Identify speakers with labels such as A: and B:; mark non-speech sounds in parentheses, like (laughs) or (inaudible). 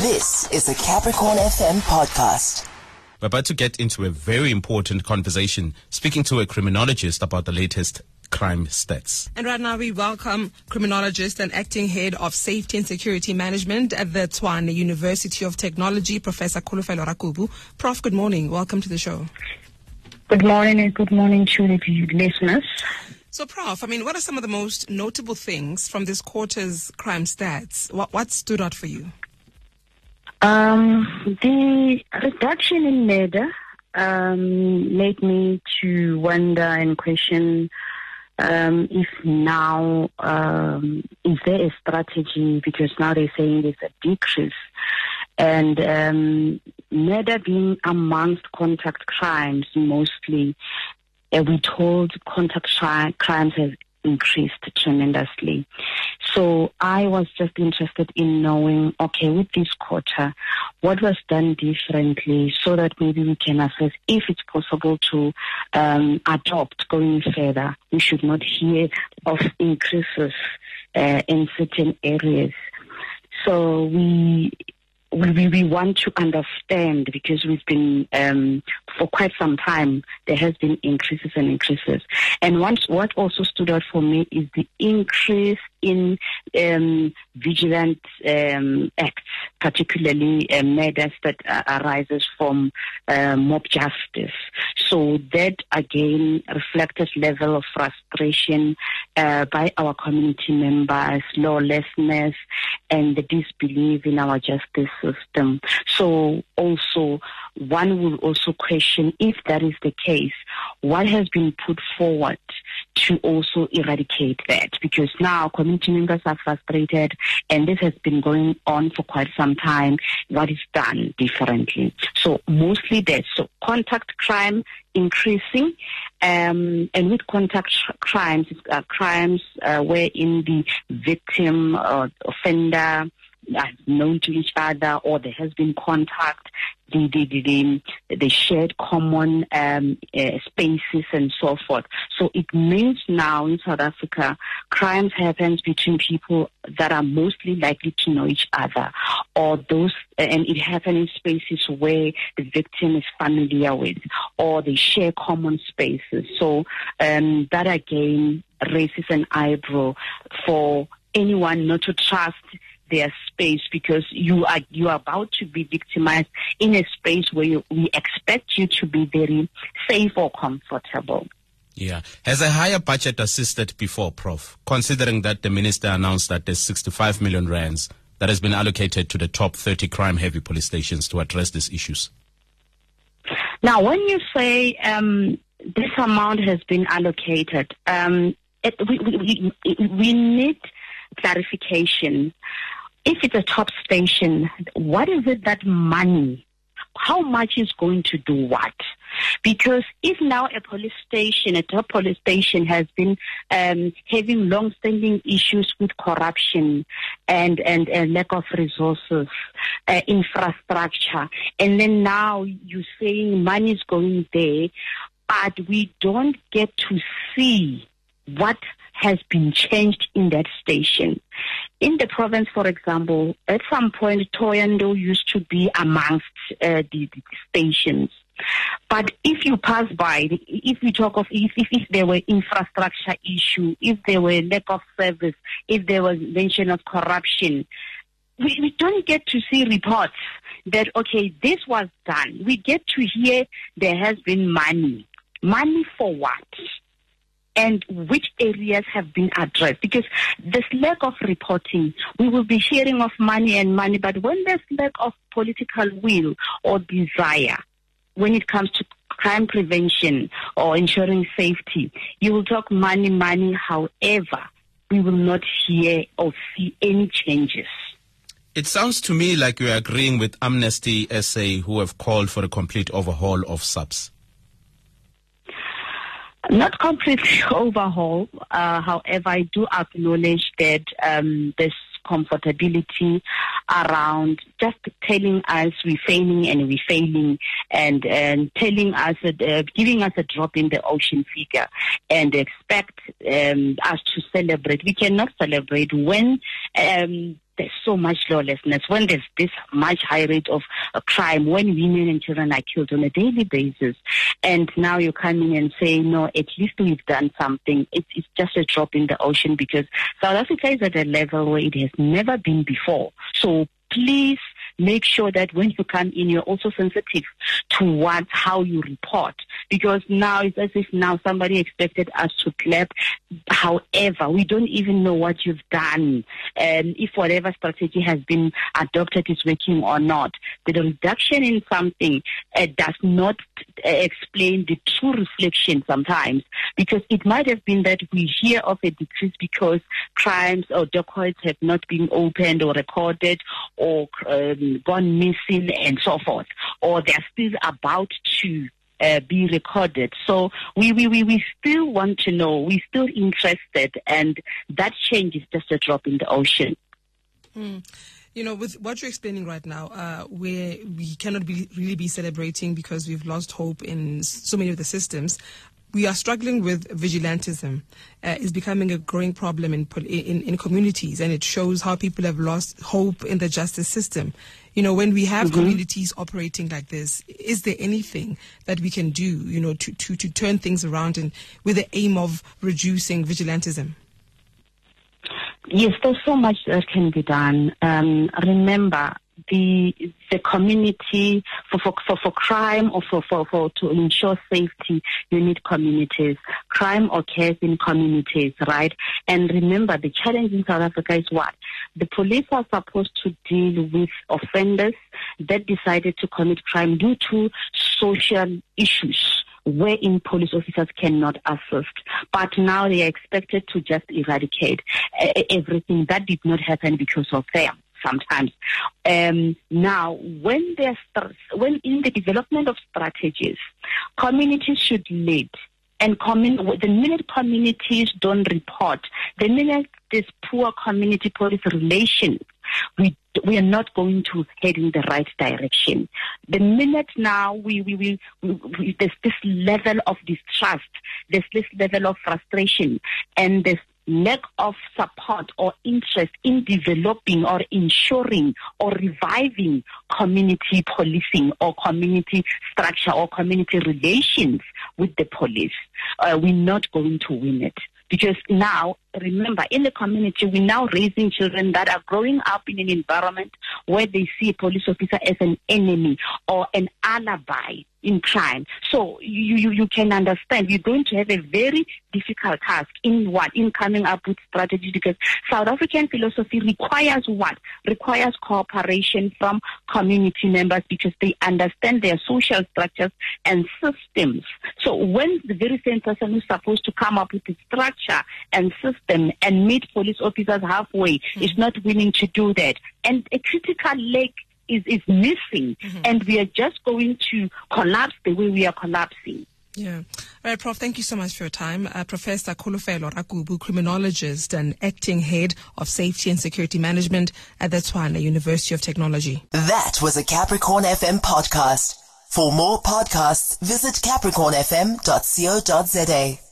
A: This is a Capricorn FM podcast.
B: We're about to get into a very important conversation, speaking to a criminologist about the latest crime stats.
C: And right now we welcome criminologist and acting head of safety and security management at the Tshwane University of Technology, Professor Kholofelo Rakubu. Prof, good morning. Welcome to the show.
D: Good morning and good morning to the listeners.
C: So, Prof, I mean, what are some of the most notable things from this quarter's crime stats? What, what stood out for you?
D: Um, the reduction in murder um, led me to wonder and question um, if now um, is there a strategy because now they're saying there's a decrease and um, murder being amongst contact crimes mostly. We told contact crimes have increased tremendously. So I was just interested in knowing, okay, with this quarter, what was done differently so that maybe we can assess if it's possible to um, adopt going further. We should not hear of increases uh, in certain areas. So we we, we want to understand because we've been um, for quite some time there has been increases and increases. And once, what also stood out for me is the increase in um, vigilant um, acts particularly uh, murders that uh, arises from uh, mob justice. So that again reflects level of frustration uh, by our community members lawlessness and the disbelief in our justice system. So also one will also question if that is the case, what has been put forward to also eradicate that? Because now community members are frustrated and this has been going on for quite some time. What is done differently? So mostly that. So contact crime increasing, um, and with contact crimes, uh, crimes uh, wherein the victim or offender are known to each other or there has been contact, the the the, the shared common um, uh, spaces and so forth. So it means now in South Africa, crimes happens between people that are mostly likely to know each other, or those, and it happens in spaces where the victim is familiar with, or they share common spaces. So um, that again raises an eyebrow for anyone not to trust their space because you are you are about to be victimized in a space where you, we expect you to be very safe or comfortable.
B: Yeah. Has a higher budget assisted before, Prof? Considering that the minister announced that there's 65 million rands that has been allocated to the top 30 crime heavy police stations to address these issues.
D: Now, when you say um, this amount has been allocated, um, it, we, we, we, we need clarification if it's a top station, what is it that money, how much is going to do what? Because if now a police station, a top police station has been um, having long-standing issues with corruption and, and lack of resources, uh, infrastructure, and then now you're saying money is going there, but we don't get to see what has been changed in that station. In the province, for example, at some point, Thohoyandou used to be amongst uh, the, the, stations. But if you pass by, if we talk of if, if, if there were infrastructure issue, if there were lack of service, if there was mention of corruption, we, we don't get to see reports that, okay, this was done. We get to hear there has been money. Money for what? And which areas have been addressed. Because this lack of reporting, we will be hearing of money and money, but when there's lack of political will or desire, when it comes to crime prevention or ensuring safety, you will talk money, money. However, we will not hear or see any changes.
B: It sounds to me like you're agreeing with Amnesty SA, who have called for a complete overhaul of SAPS.
D: Not completely (laughs) overhaul. Uh, however, I do acknowledge that um, this comfortability around just telling us we're failing and we're failing and, and telling us, uh, giving us a drop in the ocean figure and expect um, us to celebrate. We cannot celebrate when um, there's so much lawlessness, when there's this much high rate of uh, crime, when women and children are killed on a daily basis, and now you're coming and saying, no, at least we've done something. It's, it's just a drop in the ocean because South Africa is at a level where it has never been before. So please make sure that when you come in, you're also sensitive to what, how you report. Because now it's as if now somebody expected us to clap. However, we don't even know what you've done and if whatever strategy has been adopted is working or not. The reduction in something uh, does not uh, explain the true reflection sometimes because it might have been that we hear of a decrease because crimes or dockets have not been opened or recorded or um, gone missing and so forth, or they're still about to uh, be recorded. So we, we, we, we still want to know, we're still interested, and that change is just a drop in the ocean.
C: Mm. You know, with what you're explaining right now, uh, where we cannot be, really be celebrating because we've lost hope in so many of the systems, we are struggling with vigilantism. Uh, is becoming a growing problem in, in, in communities, and it shows how people have lost hope in the justice system. You know, when we have mm-hmm. communities operating like this, is there anything that we can do, you know, to, to, to turn things around and with the aim of reducing vigilantism?
D: Yes, there's so much that can be done. Um, remember, the the community for for for, for crime or for, for, for to ensure safety you need communities crime occurs in communities right and remember the challenge in south africa is what the police are supposed to deal with offenders that decided to commit crime due to social issues wherein police officers cannot assist. But now they are expected to just eradicate uh, everything. That did not happen because of them sometimes. Um, now, when there's when in the development of strategies, communities should lead. And commun- the minute communities don't report, the minute there's poor community police relations, we we are not going to head in the right direction. The minute now we, we, we, we, there's this level of distrust, there's this level of frustration, and there's lack of support or interest in developing or ensuring or reviving community policing or community structure or community relations with the police, uh, we're not going to win it. Because now, remember, in the community, we're now raising children that are growing up in an environment where they see a police officer as an enemy or an alibi in crime. So you, you, you can understand you're going to have a very difficult task in what? In coming up with strategy because South African philosophy requires what? Requires cooperation from community members because they understand their social structures and systems. So when the very same person who's supposed to come up with a structure and system and meet police officers halfway mm-hmm. is not willing to do that, and a critical leg is, is missing, mm-hmm. and we are just going to collapse the way we are collapsing.
C: Yeah. All right, Prof, thank you so much for your time. Uh, Professor Kholofelo Rakubu, criminologist and acting head of safety and security management at the Tshwane University of Technology.
A: That was a Capricorn FM podcast. For more podcasts, visit capricornfm.co.za.